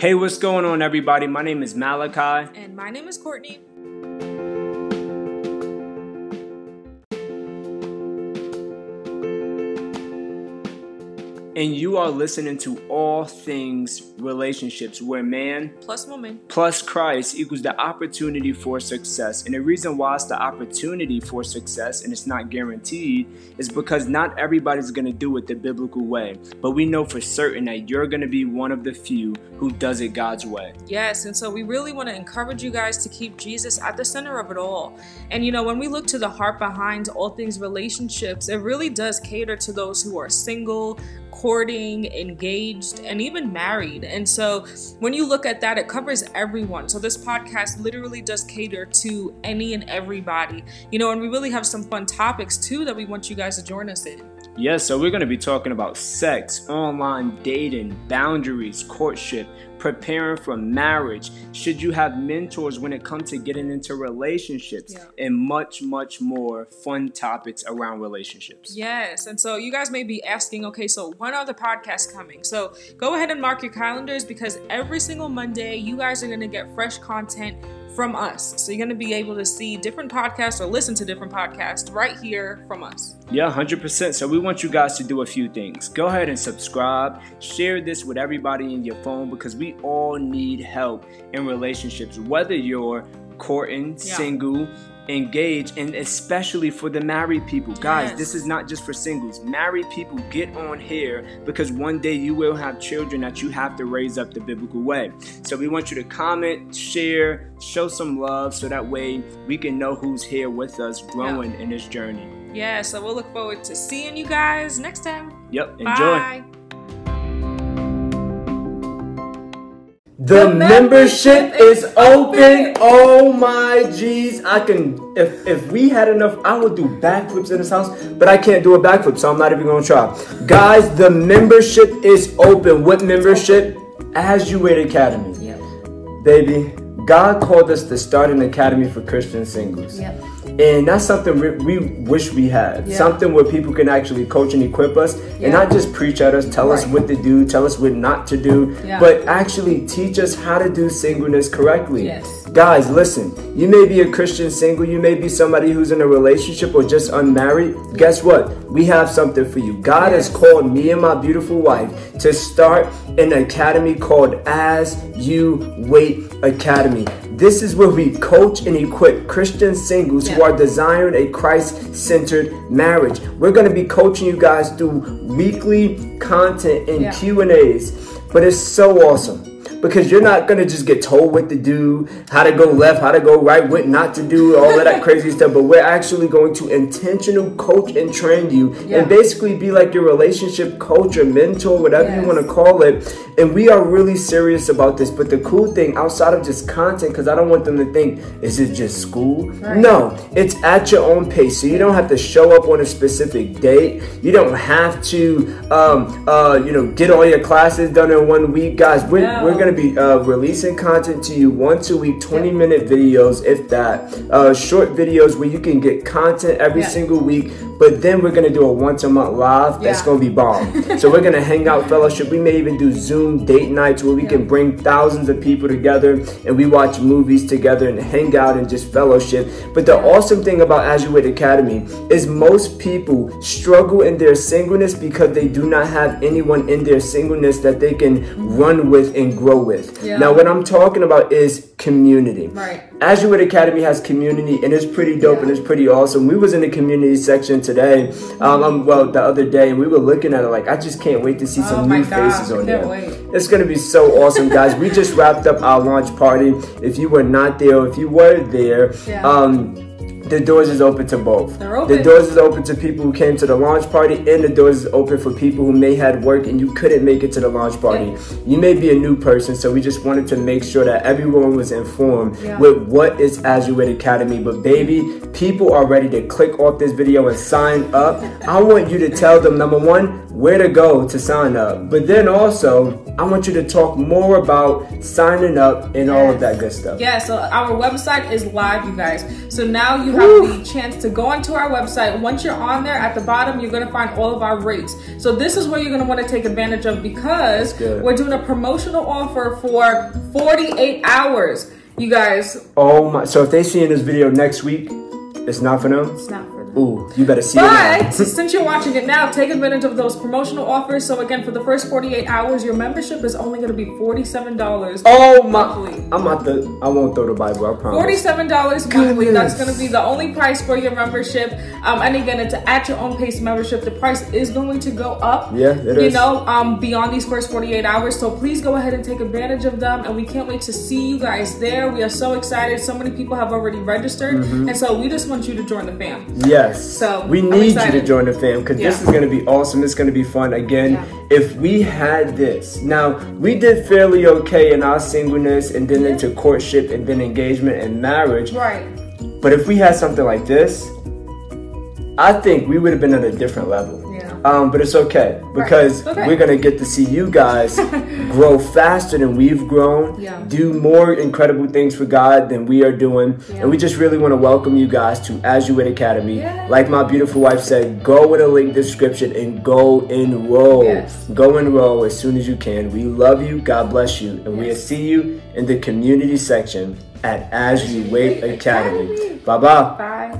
Hey, what's going on, everybody? My name is Malachi. And my name is Courtney. And you are listening to All Things Relationships, where man plus woman plus Christ equals the opportunity for success. And the reason why it's the opportunity for success and it's not guaranteed is because not everybody's going to do it the biblical way. But we know for certain that you're going to be one of the few who does it God's way. Yes, and so we really want to encourage you guys to keep Jesus at the center of it all. And you know, when we look to the heart behind all things relationships, it really does cater to those who are single, courting, engaged, and even married. And so when you look at that, it covers everyone. So this podcast literally does cater to any and everybody. You know, and we really have some fun topics too that we want you guys to join us in. Yes, so we're going to be talking about sex, online dating, boundaries, courtship, preparing for marriage, should you have mentors when it comes to getting into relationships, yeah. and much, much more fun topics around relationships. Yes, and so you guys may be asking, okay, so when are the podcasts coming? So go ahead and mark your calendars because every single Monday, you guys are going to get fresh content from us. So you're going to be able to see different podcasts or listen to different podcasts right here from us. Yeah, 100%. So we want you guys to do a few things. Go ahead and subscribe, share this with everybody in your phone because we all need help in relationships, whether you're courting, yeah. single, engage and especially for the married people. Guys yes. this is not just for singles. Married people get on here because one day you will have children that you have to raise up the biblical way. So we want you to comment share show some love so that way we can know who's here with us growing in this journey. Yeah so we'll look forward to seeing you guys next time. Yep enjoy. Bye. The membership is open. Oh my jeez. I can if if we had enough, I would do backflips in this house, but I can't do a backflip, so I'm not even gonna try. Guys, the membership is open. What membership? As You Wait Academy. Yep. Baby, God called us to start an academy for Christian singles. Yep. And that's something we, we wish we had. Yeah. Something where people can actually coach and equip us yeah. and not just preach at us, tell right. us what to do, tell us what not to do, yeah. but actually teach us how to do singleness correctly. Yes. Guys, listen, you may be a Christian single, you may be somebody who's in a relationship or just unmarried. Guess what? We have something for you. God yes. has called me and my beautiful wife to start an academy called As You Wait Academy. This is where we coach and equip Christian singles yeah. who are desiring a Christ centered marriage. We're going to be coaching you guys through weekly content and yeah. Q&As. But it's so awesome because you're not gonna just get told what to do, how to go left, how to go right, what not to do, all of that crazy stuff. But we're actually going to intentional coach and train you, yeah. and basically be like your relationship coach or mentor, whatever yes. you want to call it. And we are really serious about this. But the cool thing, outside of just content, because I don't want them to think, is it just school? Right. No, it's at your own pace. So you don't have to show up on a specific date. You don't have to, um, uh, you know, get all your classes done in one week, guys. We're, no. we're gonna going to be uh, releasing content to you once a week, 20 minute videos, if that. Uh, short videos where you can get content every yeah. single week. But then we're going to do a once a month live that's yeah. going to be bomb. so we're going to hang out, fellowship. We may even do Zoom date nights where we yeah. can bring thousands of people together and we watch movies together and hang out and just fellowship. But the awesome thing about Wait Academy is most people struggle in their singleness because they do not have anyone in their singleness that they can run with and grow with. Yeah. Now, what I'm talking about is community. Right. As You Wait Academy has community, and it's pretty dope yeah. and it's pretty awesome. We was in the community section today, um, um, well, the other day, and we were looking at it like, I just can't wait to see some oh new gosh, faces on there. Wait. It's gonna be so awesome, guys. we just wrapped up our launch party. If you were not there, or if you were there, yeah. um, the doors is open to both. They're open. The doors is open to people who came to the launch party, and the doors is open for people who may had work and you couldn't make it to the launch party. Yeah. You may be a new person, so we just wanted to make sure that everyone was informed yeah. with what is As Academy. But baby, people are ready to click off this video and sign up. I want you to tell them number one where to go to sign up, but then also I want you to talk more about signing up and yes. all of that good stuff. Yeah. So our website is live, you guys. So now you have the chance to go onto our website. Once you're on there, at the bottom, you're gonna find all of our rates. So this is where you're gonna want to take advantage of because we're doing a promotional offer for 48 hours. You guys, Oh my! So if they see in this video next week, it's not for them. it's not for them. Ooh, you better see it But since you're watching it now, take advantage of those promotional offers. So again, for the first 48 hours, your membership is only going to be $47 Oh my! monthly. I'm about to. I won't throw the Bible. I promise. Forty-seven dollars monthly. That's going to be the only price for your membership. Um, and again, it's at your own pace membership. The price is going to go up. Yeah, it You is. know, um, beyond these first forty-eight hours. So please go ahead and take advantage of them. And we can't wait to see you guys there. We are so excited. So many people have already registered, Mm-hmm. and so we just want you to join the fam. Yes. So, we need you to join the fam because this is going to be awesome. It's going to be fun. Again, Yeah. if we had this, now we did fairly okay in our singleness and then into courtship and then engagement and marriage. Right. But if we had something like this, I think we would have been at a different level. Um, but it's okay because It's okay. we're gonna get to see you guys grow faster than we've grown, Yeah. do more incredible things for God than we are doing, Yeah. and we just really want to welcome you guys to As You Wait Academy. Yeah. Like my beautiful wife said, go with a link description and go enroll. Yes. Go enroll as soon as you can. We love you. God bless you, and we'll see you in the community section at As You Wait Academy. Academy. Bye bye. Bye.